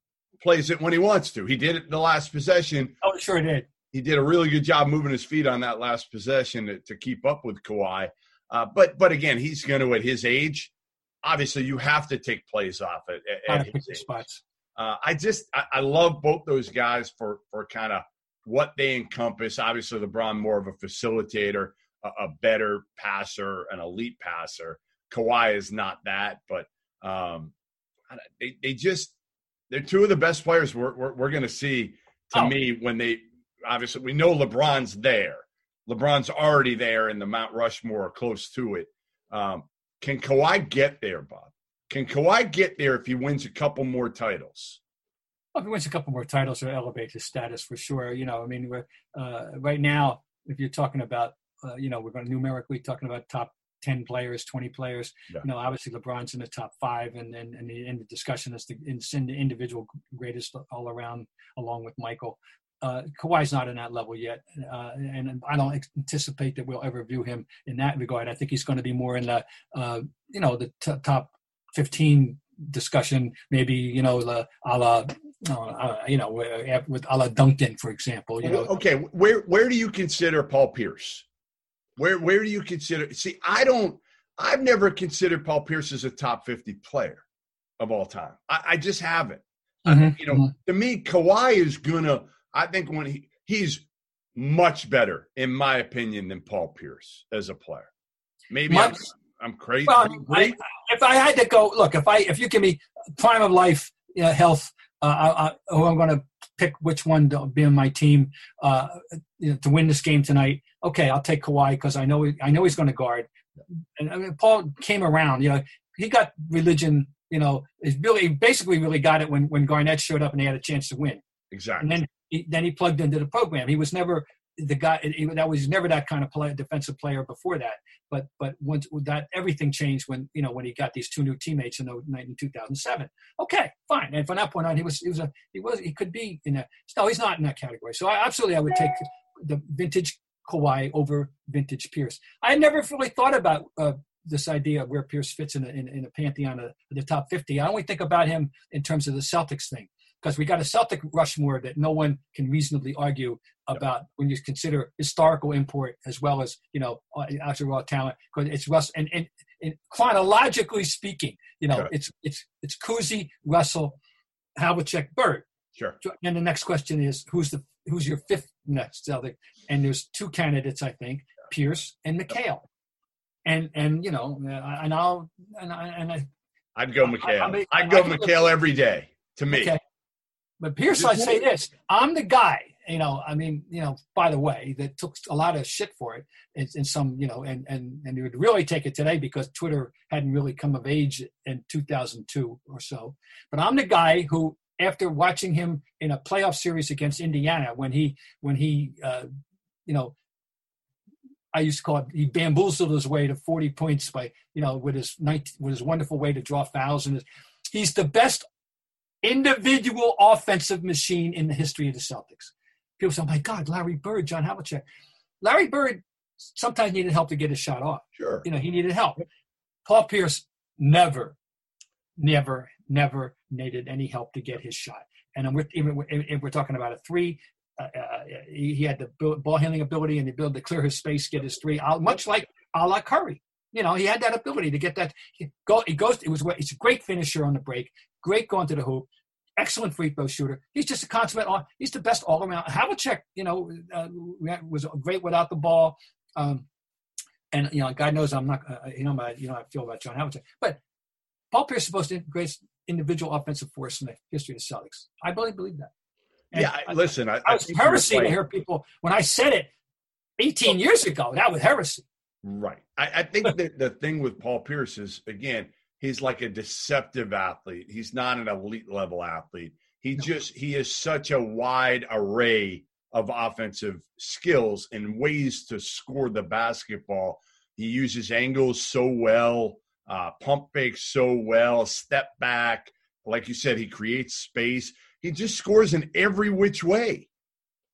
plays it when he wants to. He did it the last possession. Oh, sure he did. He did a really good job moving his feet on that last possession to, to keep up with Kawhi. Uh, but but again, he's going to at his age. Obviously, you have to take plays off at, at his age. spots. Uh, I just I, I, love both those guys for for kind of what they encompass. Obviously, LeBron more of a facilitator, a, a, better passer, an elite passer. Kawhi is not that, but um, they they just they're two of the best players we're we're, we're going to see. To oh. me, when they obviously we know LeBron's there. LeBron's already there in the Mount Rushmore, close to it. Um, can Kawhi get there, Bob? Can Kawhi get there if he wins a couple more titles? Well, if he wins a couple more titles, it'll elevate his status for sure. You know, I mean, we're uh, right now, if you're talking about, uh, you know, we're going to numerically talking about top 10 players, 20 players. Yeah. You know, obviously LeBron's in the top five and and, and the, in the discussion is the, in, the individual greatest all around along with Michael. Uh, Kawhi's not in that level yet, uh, and I don't anticipate that we'll ever view him in that regard. I think he's going to be more in the, uh, you know, the t- top 15 discussion, maybe, you know, the a la, uh, you know, with a la Duncan, for example. You know. Okay, where where do you consider Paul Pierce? Where where do you consider? See, I don't. I've never considered Paul Pierce as a top 50 player of all time. I, I just haven't. Mm-hmm. I, you know, mm-hmm. to me, Kawhi is gonna. I think when he he's much better, in my opinion, than Paul Pierce as a player. Maybe much, I'm, crazy. Well, I, if I had to go, look, if I if you give me prime of life, you know, health, uh, I, I, I'm going to pick which one to be on my team uh, you know, to win this game tonight. Okay, I'll take Kawhi because I know I know he's going to guard. And I mean, Paul came around. You know, he got religion. You know, is really basically really got it when when Garnett showed up and they had a chance to win. Exactly. And then he, then he plugged into the program. He was never the guy he, that was never that kind of play, defensive player before that. But but once that everything changed when you know when he got these two new teammates in the night in 2007. Okay, fine. And from that point on, he was he was a he was he could be in a no, he's not in that category. So I, absolutely, I would take the vintage Kawhi over vintage Pierce. I never really thought about. Uh, this idea of where Pierce fits in a, in, in a pantheon of the top 50. I only think about him in terms of the Celtics thing because we got a Celtic Rushmore that no one can reasonably argue about when you consider historical import as well as you know uh, actual raw talent. Because it's Russ and, and, and, chronologically speaking, you know, it's it's it's Cousy, Russell, Havlicek, Bird. Sure. And the next question is who's the who's your fifth next Celtic? And there's two candidates, I think, Pierce and McHale. And and you know, uh, and I'll and I and I. I'd go McHale. I, would go McHale every day. To me, okay. But Pierce, I say this: I'm the guy. You know, I mean, you know, by the way, that took a lot of shit for it, in, in some, you know, and and and you would really take it today because Twitter hadn't really come of age in 2002 or so. But I'm the guy who, after watching him in a playoff series against Indiana, when he when he, uh, you know, I used to call it he bamboozled his way to 40 points by you know with his 19, with his wonderful way to draw fouls and his, he's the best individual offensive machine in the history of the Celtics. People say, oh my God, Larry Bird, John Havlicek. Larry Bird sometimes needed help to get his shot off. Sure. You know, he needed help. Paul Pierce never, never, never needed any help to get his shot. And we're, even if we're talking about a three, uh, uh, he, had the ball handling ability and the ability to clear his space, get his three, much like a la Curry. You know, he had that ability to get that. He, go, he goes. It was. He's a great finisher on the break. Great going to the hoop. Excellent free throw shooter. He's just a consummate. All, He's the best all around. Havlicek, you know, uh, was great without the ball. Um, and you know, God knows I'm not. Uh, you know, my, you know, I feel about John Havlicek, but Paul Pierce is supposed to greatest individual offensive force in the history of the Celtics. I really believe that. And yeah, I, listen, I, I was heresy to hear people when I said it 18 years ago. That was heresy. Right. I, I think that the thing with Paul Pierce is again, he's like a deceptive athlete. He's not an elite level athlete. He just he is such a wide array of offensive skills and ways to score the basketball. He uses angles so well, uh, pump fakes so well, step back. Like you said, he creates space. He just scores in every which way.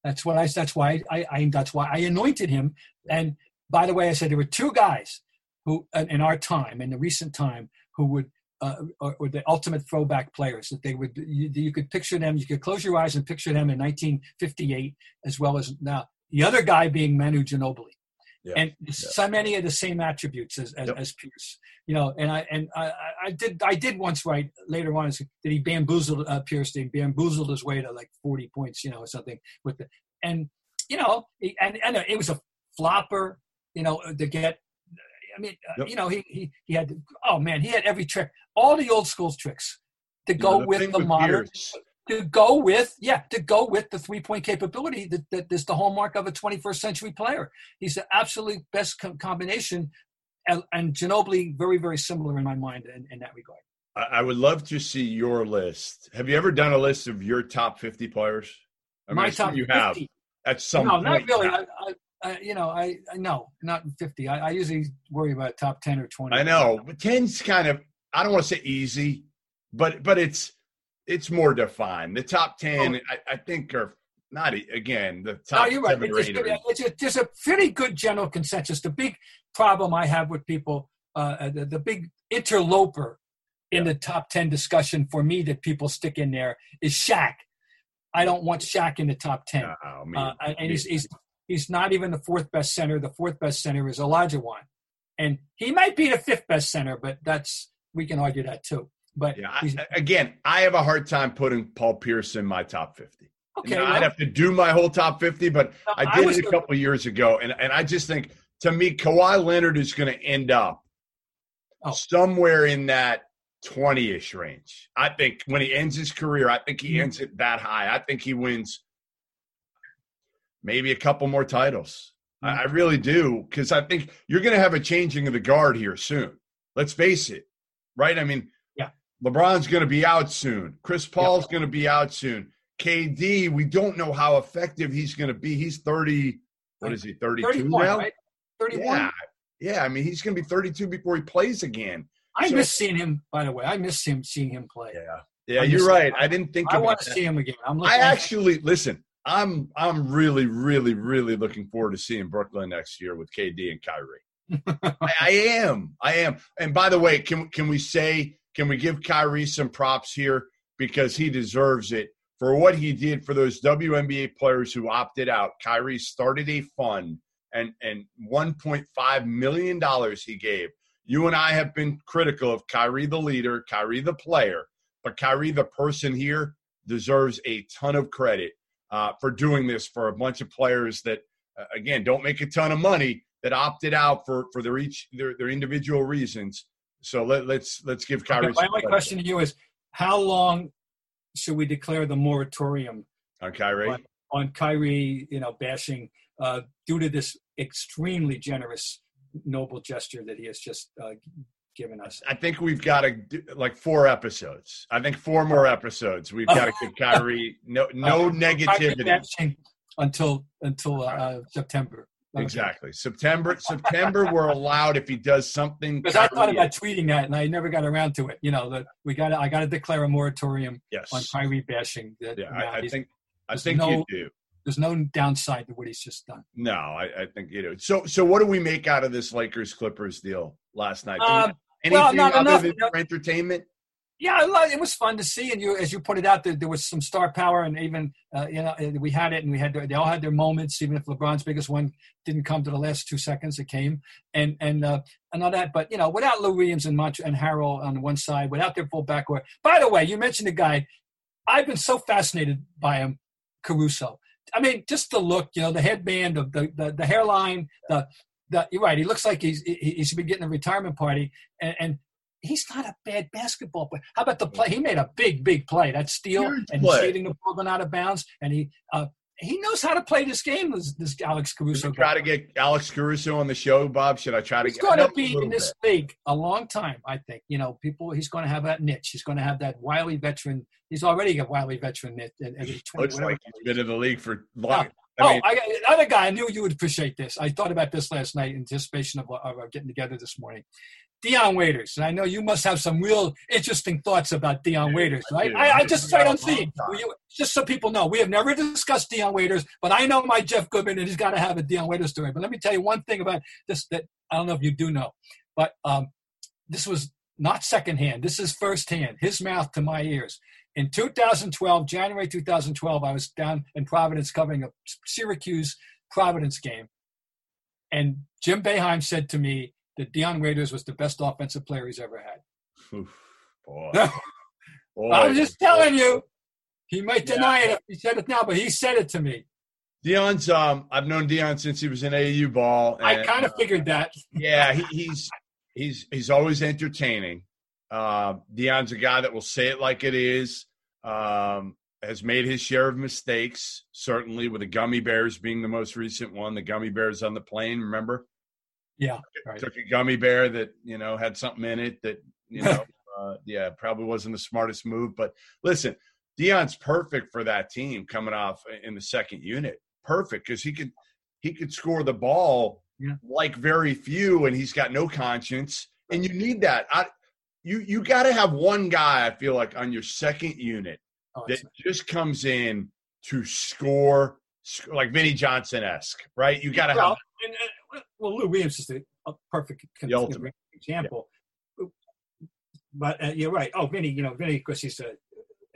That's what I. That's why I. I that's why I anointed him. And by the way, I said there were two guys who, in our time, in the recent time, who would uh, or, or, the ultimate throwback players that they would you, you, could picture them you could close your eyes and picture them in 1958 as well as now the other guy being Manu Ginobili yeah. and yeah. so many of the same attributes as, as, yep. as, Pierce you know and I and I, I did I did once write later on that he bamboozled uh, Pierce he bamboozled his way to like 40 points you know or something with the and you know and and it was a flopper you know, to get. I mean, uh, yep. you know, he, he he had. Oh man, he had every trick, all the old school tricks to go the with the with modern. To go with, yeah, to go with the three point capability that, that is the hallmark of a 21st century player. He's the absolute best com- combination, and, and Ginobili very, very similar in my mind in, in that regard. I would love to see your list. Have you ever done a list of your top 50 players? I mean, My top you 50. have at some no, point. not really. I, I, uh, you know, I, I no, not 50. I, I, usually worry about top 10 or 20. I know, but 10's kind of I don't want to say easy, but but it's it's more defined. The top 10, oh. I, I, think, are not again the top. No, you're right. It's, it's, a, there's a pretty good general consensus. The big problem I have with people, uh, uh the, the big interloper in yeah. the top 10 discussion for me that people stick in there is Shaq. I don't want Shaq in the top 10. Oh, me, uh, and he's, he's, He's not even the fourth best center. The fourth best center is Olajuwon, and he might be the fifth best center, but that's we can argue that too. But yeah, I, again, I have a hard time putting Paul Pierce in my top fifty. Okay, well, I'd have to do my whole top fifty, but no, I did I it a couple years ago, and and I just think to me, Kawhi Leonard is going to end up oh. somewhere in that 20-ish range. I think when he ends his career, I think he mm-hmm. ends it that high. I think he wins maybe a couple more titles. I, I mm-hmm. really do because I think you're going to have a changing of the guard here soon. Let's face it, right? I mean, yeah, LeBron's going to be out soon. Chris Paul's yeah. going to be out soon. KD, we don't know how effective he's going to be. He's 30. What is he? 32 now. Right? 31. Yeah, yeah. I mean, he's going to be 32 before he plays again. I so, miss seeing him. By the way, I miss him seeing him play. Yeah, yeah. You're right. I didn't think. I want to see him again. I'm. I actually listen. I'm I'm really really really looking forward to seeing Brooklyn next year with KD and Kyrie. I, I, am, I am. And by the way, can can we say can we give Kyrie some props here because he deserves it for what he did for those WNBA players who opted out. Kyrie started a fund and and 1.5 million dollars he gave. You and I have been critical of Kyrie the leader, Kyrie the player, but Kyrie the person here deserves a ton of credit uh, for doing this for a bunch of players that, uh, again, don't make a ton of money that opted out for for their each their, their individual reasons. So let, us let's, let's give Kyrie. Okay, my question to you is: How long should we declare the moratorium on Kyrie? On, on Kyrie, you know, bashing uh, due to this extremely generous, noble gesture that he has just uh, given us. I think we've got to do, like four episodes. I think four more episodes. We've got to give Kyrie no no uh, negativity until until uh, September. Okay. Exactly. September September we're allowed if he does something. Because I thought about tweeting that and I never got around to it. You know that we got I got to declare a moratorium yes. on Kyrie bashing. That, yeah, I, I think I think no, you do. there's no downside to what he's just done. No, I, I think you know. So, so what do we make out of this Lakers Clippers deal last night? Um, Anything well, not other enough, than for entertainment? Yeah, it was fun to see, and you, as you pointed out, there, there was some star power, and even uh, you know we had it, and we had their, they all had their moments. Even if LeBron's biggest one didn't come to the last two seconds, it came, and and uh, and all that. But you know, without Lou Williams and Mont- and Harrell on one side, without their full backcourt. By the way, you mentioned the guy. I've been so fascinated by him, Caruso. I mean, just the look, you know, the headband, the, the, the hairline, the the, you're right. He looks like he's he, he should be getting a retirement party, and, and he's not a bad basketball player. How about the play? He made a big, big play. That steal Huge and play. saving the ball going out of bounds, and he uh, he knows how to play this game. This, this Alex Caruso. Try to get Alex Caruso on the show, Bob. Should I try to? He's going to be in this bit. league a long time. I think. You know, people. He's going to have that niche. He's going to have that wily veteran. He's already a wily veteran. At, at, at 20, Looks like he's been in the league for long. I oh, I, other guy. I knew you would appreciate this. I thought about this last night in anticipation of, of getting together this morning. Dion Waiters, and I know you must have some real interesting thoughts about Dion Waiters, right? I, I just straight on scene, just so people know, we have never discussed Dion Waiters, but I know my Jeff Goodman, and he's got to have a Dion Waiters story. But let me tell you one thing about this that I don't know if you do know, but um, this was not secondhand. This is firsthand, his mouth to my ears. In 2012, January 2012, I was down in Providence covering a Syracuse Providence game, and Jim Boeheim said to me that Dion Waiters was the best offensive player he's ever had. Oof, boy. boy. I'm just telling you. He might deny yeah. it if he said it now, but he said it to me. Dion's um I've known Dion since he was in AAU ball. And, I kind of uh, figured that. yeah, he, he's he's he's always entertaining. Uh, Dion's a guy that will say it like it is. Um, has made his share of mistakes, certainly with the gummy bears being the most recent one. The gummy bears on the plane, remember? Yeah, right. took a gummy bear that you know had something in it that you know, uh, yeah, probably wasn't the smartest move. But listen, Dion's perfect for that team coming off in the second unit. Perfect because he could he could score the ball yeah. like very few, and he's got no conscience. And you need that. I, you you got to have one guy. I feel like on your second unit oh, that just comes in to score, like Vinnie Johnson esque, right? You got to well, have. And, and, well, Lou Williams is a, a perfect example. Yeah. But uh, you're right. Oh, Vinny, you know, Vinny, because he's a,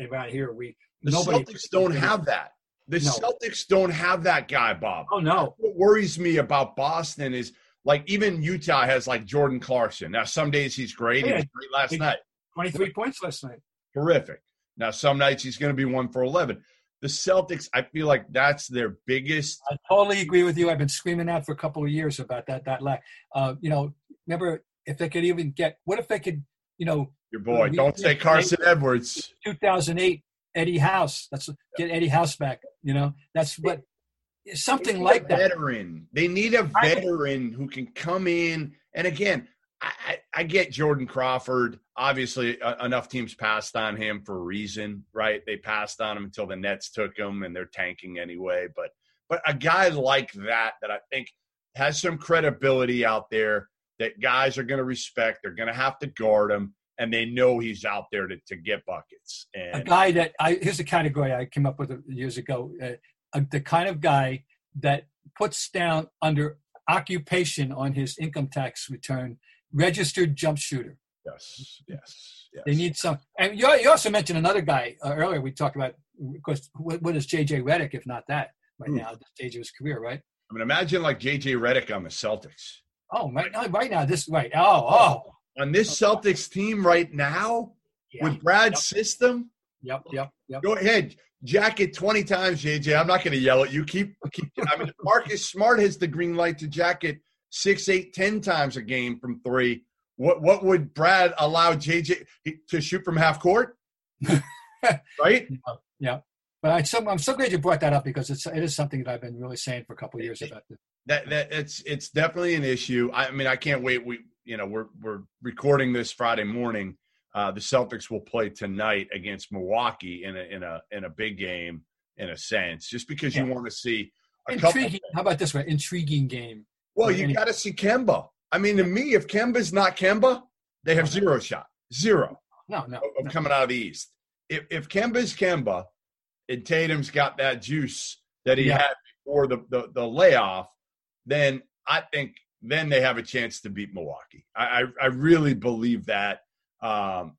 around here, we the nobody Celtics don't have that. The no. Celtics don't have that guy, Bob. Oh no. What worries me about Boston is like even Utah has like Jordan Clarkson. Now some days he's great. Yeah, he was great last night. Twenty three points last night. Terrific. Now some nights he's going to be one for eleven. The Celtics, I feel like that's their biggest. I totally agree with you. I've been screaming that for a couple of years about that. That lack. Uh, you know, remember if they could even get. What if they could? You know, your boy. Don't say Carson Edwards. 2008 Eddie House. That's get Eddie House back. You know, that's what something like that. Veteran. They need a veteran who can come in. And again, I, I, get Jordan Crawford. Obviously, uh, enough teams passed on him for a reason, right? They passed on him until the Nets took him, and they're tanking anyway. But but a guy like that, that I think has some credibility out there that guys are going to respect. They're going to have to guard him and they know he's out there to, to get buckets. And a guy that I here's a category I came up with years ago: uh, the kind of guy that puts down under occupation on his income tax return registered jump shooter. Yes, yes, yes. They need some. And you, you also mentioned another guy uh, earlier. We talked about, of course, what, what is JJ Redick if not that right Ooh. now, the stage of his career, right? I mean, imagine like JJ Redick on the Celtics. Oh, right now, right now, this right. Oh, oh, on this Celtics team right now yeah. with Brad's yep. system. Yep, yep, yep. Go ahead, jack it twenty times, JJ. I'm not going to yell at you. Keep, keep. I mean, Marcus Smart has the green light to jacket six, eight, ten times a game from three. What what would Brad allow JJ to shoot from half court? right? Yeah. But I, so, I'm so glad you brought that up because it's it is something that I've been really saying for a couple years about this. That that it's it's definitely an issue. I mean, I can't wait. We you know we're we're recording this Friday morning. Uh, the Celtics will play tonight against Milwaukee in a in a in a big game in a sense, just because yeah. you want to see intriguing. How about this one? Intriguing game. Well, you got to see Kemba. I mean, to me, if Kemba's not Kemba, they have zero shot, zero. No, no, of no. coming out of the East. If if Kemba's Kemba, and Tatum's got that juice, that he Yeah. had before the, the the layoff, then I think then they have a chance to beat Milwaukee. I I, I really believe that. Um,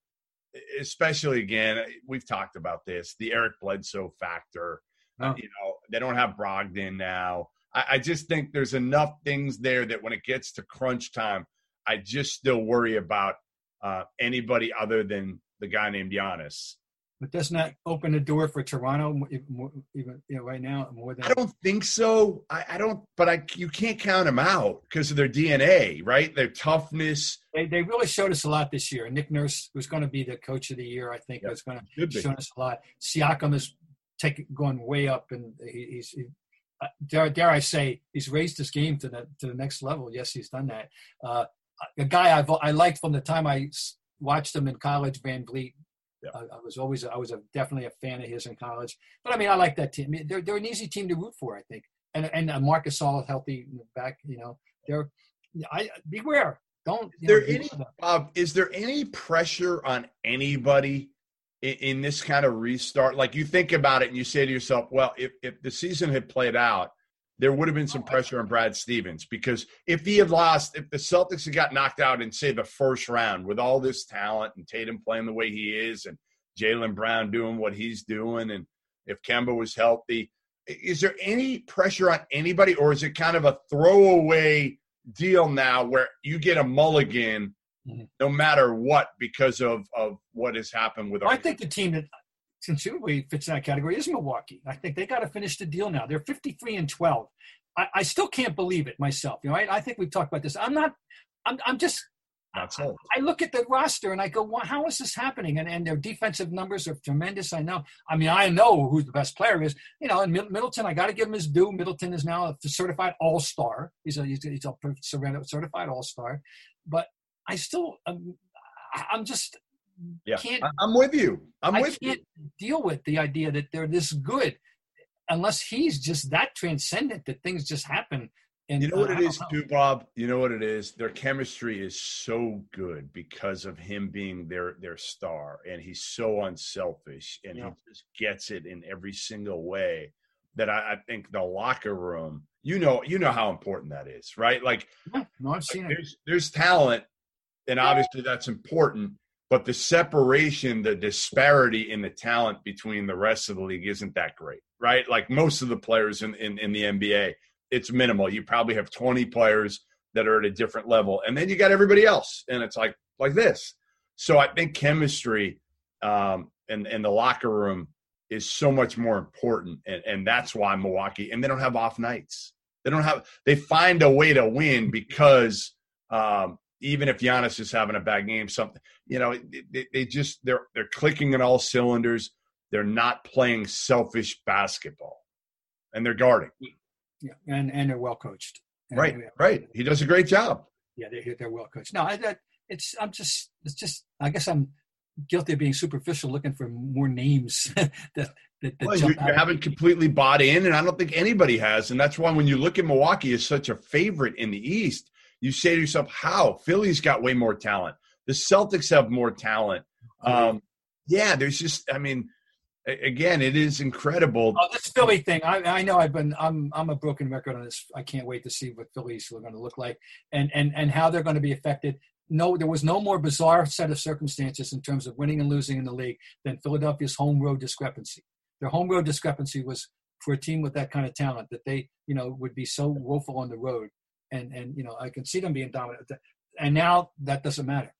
especially again, we've talked about this the Eric Bledsoe factor. Oh. You know, they don't have Brogdon now. I, I just think there's enough things there that when it gets to crunch time, I just still worry about uh, anybody other than the guy named Giannis. But doesn't that open the door for Toronto even, even you know, right now more than I don't think so. I, I don't, but I you can't count them out because of their DNA, right? Their toughness. they, they really showed us a lot this year. Nick Nurse was going to be the coach of the year, I think, Yeah. was going to show us a lot. Siakam is taking going way up, and he, he's he, uh, dare, dare I say he's raised his game to the to the next level. Yes, he's done that. Uh, a guy I've, I liked from the time I s- watched him in college, VanVleet. Yeah. I, I was always I was a, definitely a fan of his in college. But I mean, I like that team. They're they're an easy team to root for, I think. And and uh, Marcus All healthy back, you know, they're I beware. Don't There know, any Bob? Is there any pressure on anybody in, in this kind of restart? Like you think about it and you say to yourself, "Well, if if the season had played out." There would have been some pressure on Brad Stevens because if he had lost, if the Celtics had got knocked out in say the first round with all this talent and Tatum playing the way he is and Jaylen Brown doing what he's doing, and if Kemba was healthy, is there any pressure on anybody, or is it kind of a throwaway deal now where you get a mulligan Mhm. no matter what because of of what has happened with? our? I think the team that considerably fits in that category is Milwaukee. I think they got to finish the deal now. They're 53 and 12. I, I still can't believe it myself. You know, I, I think we've talked about this. I'm not. I'm. I'm just. not sold. I look at the roster and I go, well, how is this happening? And, and their defensive numbers are tremendous. I know. I mean, I know who the best player is. You know, and Middleton, I got to give him his due. Middleton is now a certified All Star. He's a he's a, he's a certified All Star. But I still, um, I'm just Yeah, can't I'm with you. I'm I with you. can't deal with the idea that they're this good unless he's just that transcendent that things just happen. And You know what uh, it is, know. too, Bob. You know what it is. Their chemistry is so good because of him being their their star, and he's so unselfish, and Yeah. he just gets it in every single way. That I, I think the locker room, you know, you know how important that is, right? Like Yeah, no, I've seen it. there's there's talent, and obviously that's important. But the separation, the disparity in the talent between the rest of the league isn't that great, right? Like most of the players in, in, in the NBA, it's minimal. You probably have 20 players that are at a different level, and then you got everybody else, and it's like like this. So I think chemistry um, and and the locker room is so much more important, and and that's why Milwaukee and they don't have off nights. They don't have. They find a way to win because um, even if Giannis is having a bad game, something you know, they, they just they're they're clicking in all cylinders. They're not playing selfish basketball, and they're guarding. Yeah, and and they're well coached. And Right, they- right. He does a great job. Yeah, they're they're well coached. No, I, that it's I'm just it's just I guess I'm guilty of being superficial, looking for more names that that, that Well, you, you haven't completely bought in, and I don't think anybody has. And that's why when you look at Milwaukee as such a favorite in the East, you say to yourself, "How Philly's got way more talent. The Celtics have more talent." Um, yeah, there's just, I mean, again, it is incredible. Oh, this Philly thing, I, I know I've been I'm I'm a broken record on this. I can't wait to see what Phillies are going to look like and and and how they're going to be affected. No, there was no more bizarre set of circumstances in terms of winning and losing in the league than Philadelphia's home road discrepancy. Their home road discrepancy was for a team with that kind of talent that they you know would be so woeful on the road, and and you know I can see them being dominant. And now that doesn't matter,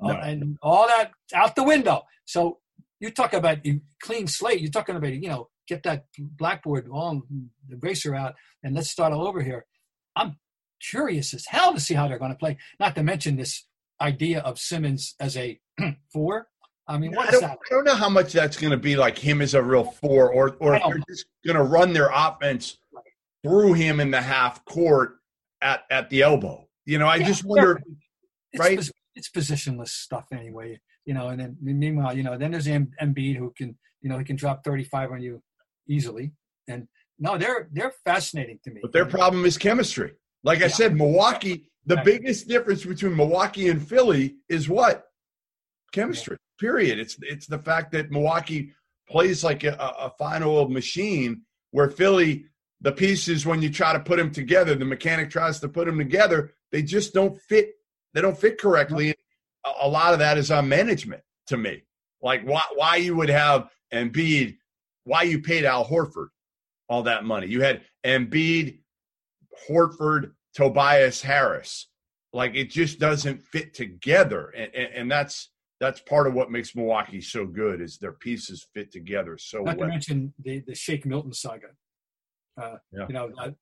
No. Uh, and all that out the window. So you talk about clean slate. You're talking about you know get that blackboard on the eraser out and let's start all over here. I'm curious as hell to see how they're going to play. Not to mention this idea of Simmons as a four. I mean, I what's don't, that? I don't know how much that's going to be like him as a real four, or or if they're just going to run their offense through him in the half court at at the elbow. You know, I Yeah, just wonder. It's, right? pos- it's positionless stuff anyway. You know, and then meanwhile, you know, then there's Em- Embiid who can, you know, he can drop 35 on you easily. And no, they're they're fascinating to me. But their problem is chemistry. Like I Yeah. said, Milwaukee. The Right. biggest difference between Milwaukee and Philly is what chemistry. Period. It's it's the fact that Milwaukee plays like a, a final machine, Where Philly, the pieces when you try to put them together, the mechanic tries to put them together, they just don't fit. They don't fit correctly. A, a lot of that is on management to me. Like why why you would have Embiid, why you paid Al Horford all that money. You had Embiid, Horford, Tobias Harris. Like it just doesn't fit together, and, and, and that's that's part of what makes Milwaukee so good is their pieces fit together so Not well. to mention the the Shake Milton saga. Uh, Yeah. You know, I,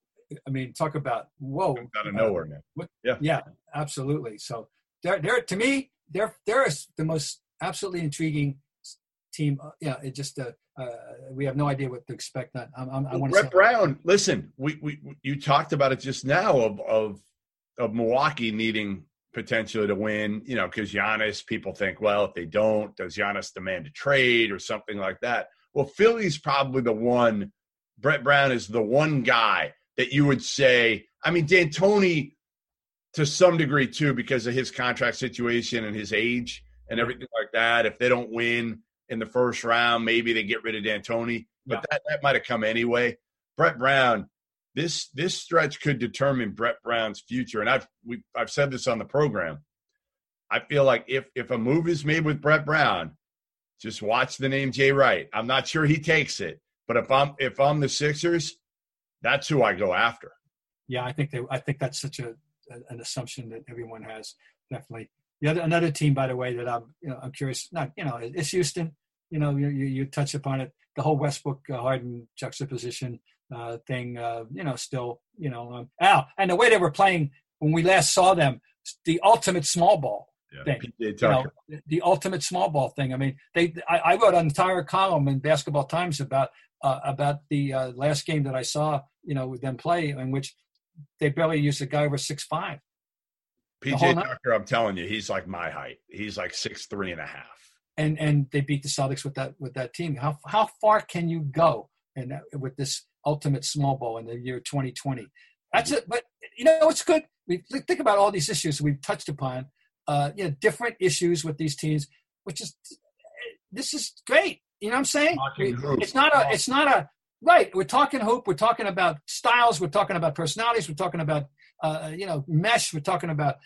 I mean, talk about whoa, out of uh, nowhere, man. what- Yeah. yeah, absolutely. So they're they're to me they're they're the most absolutely intriguing team. Uh, yeah, it just uh, uh, we have no idea what to expect. I, I'm, I'm, I want to Brett Brown, listen, we, we you talked about it just now of of of Milwaukee needing potentially to win, you know, because Giannis, people think, well, if they don't, does Giannis demand a trade or something like that? Well, Philly's probably the one. Brett Brown is the one guy that you would say. I mean, D'Antoni to some degree too, because of his contract situation and his age and everything like that. If they don't win in the first round, maybe they get rid of D'Antoni, but Yeah. that, that might have come anyway. Brett Brown, this this stretch could determine Brett Brown's future, and I've we I've said this on the program. I feel like if if a move is made with Brett Brown, just watch the name Jay Wright. I'm not sure he takes it, but if I'm if I'm the Sixers, that's who I go after. Yeah, I think they. I think that's such a, an assumption that everyone has. Definitely. The other another team, by the way, that I'm you know I'm curious. Not you know it's Houston. You know you you, you touch upon it. The whole Westbrook uh, Harden juxtaposition uh, thing. Uh, you know still you know um, Al and the way they were playing when we last saw them, the ultimate small ball thing. You know, the ultimate small ball thing. I mean, they. I, I wrote an entire column in Basketball Times about uh, about the uh, last game that I saw. You know, with them play, in which they barely used a guy over six five. PJ. Tucker, I'm telling you, he's like my height. He's like six three and a half. and and they beat the Celtics with that with that team. How how far can you go and with this ultimate small ball in the year 2020? That's it. But you know it's good. We think about all these issues we've touched upon. Uh, you know, different issues with these teams, which is this is great. You know what I'm saying? It's not a. It's not a. Right. We're talking hoop. We're talking about styles. We're talking about personalities. We're talking about uh, you know mesh. We're talking about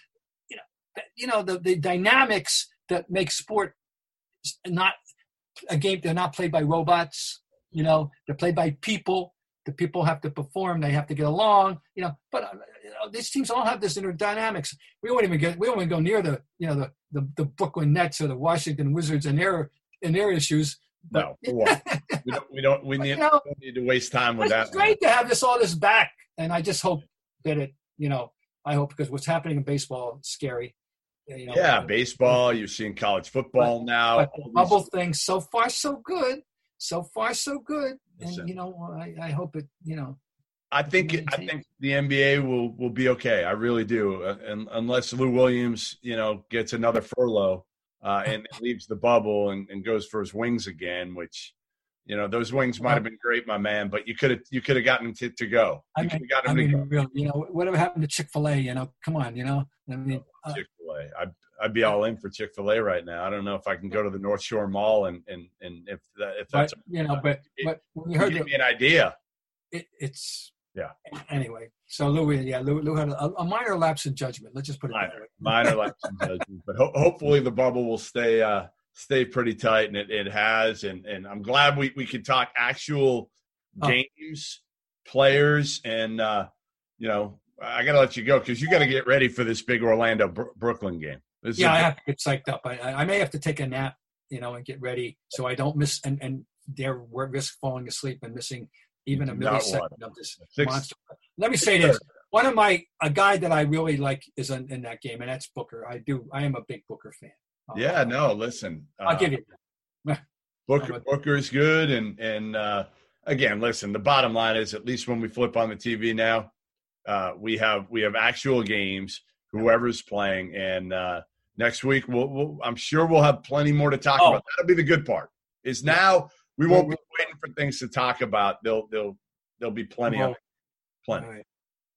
you know you know the the dynamics that make sport not a game. They're not played by robots. You know, they're played by people. The people have to perform. They have to get along. You know, but uh, you know, these teams all have this inner dynamics. We won't even get. We won't even go near the you know the the, the Brooklyn Nets or the Washington Wizards and their and their issues. No, we we don't. We don't. We need, you know, we don't need to waste time with that. it's great to have this all this back, and I just hope that it. You know, I hope because what's happening in baseball is scary. You know, Yeah, baseball. You're seeing college football now. But the all these- bubble thing, so far so good. So far so good. Listen. And you know, I, I hope it. You know, I think I think the NBA will will be okay. I really do, uh, and unless Lou Williams, you know, gets another furlough uh, and leaves the bubble and, and goes for his wings again, which you know those wings might have been great, my man. But you could have you could have gotten him to, to go. I You could mean, I mean, to go. really, you know, whatever happened to Chick Fil A? You know, come on, you know. I mean, uh, Chick Fil A. I'd, I'd be all in for Chick Fil A right now. I don't know if I can go to the North Shore Mall and and and if that, if but that's you know, but but when you you heard give the, me an idea. it, it's Yeah. Anyway, so Lou, yeah, Lou, Lou had a, a minor lapse in judgment. Let's just put it that minor, way. minor lapse in judgment. But ho- hopefully the bubble will stay uh, stay pretty tight, and it, it has. And and I'm glad we we could talk actual Oh. games, players, and uh, you know I got to let you go because you got to get ready for this big Orlando Bro- Brooklyn game. This Yeah, I have to get psyched up. I, I may have to take a nap, you know, and get ready so I don't miss and and dare risk falling asleep and missing even a millisecond of this Six- monster. Let me say this: one of my a guy that I really like is in, in that game, and that's Booker. I do. I am a big Booker fan. I'll- yeah, no, listen. I'll uh, give you. that. Booker, Booker is good, and and uh, again, listen. The bottom line is, at least when we flip on the TV now, uh, we have we have actual games. Whoever's playing, and uh, next week we'll, we'll I'm sure we'll have plenty more to talk Oh. about. That'll be the good part. Is now we won't be waiting for things to talk about. There'll there'll there'll be plenty of it. Plenty. All right.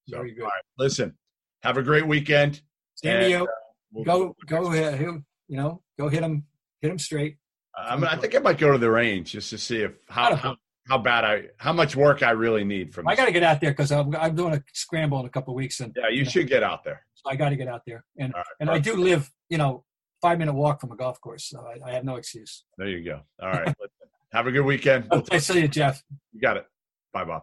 So, Very good. right, listen. Have a great weekend. Same to and, you. uh, we'll- Go go hit him. You know, go hit him. Hit him straight. I mean, I think I might go to the range just to see if how how, how bad I, how much work I really need from. I got to get out there because I'm, I'm doing a scramble in a couple weeks, and Yeah, you should get out there. so I got to get out there. And right, and I do live, you know, five minute walk from a golf course, so I, I have no excuse. There you go. All right. Have a good weekend. We'll I see you, Jeff. You got it. Bye, Bob.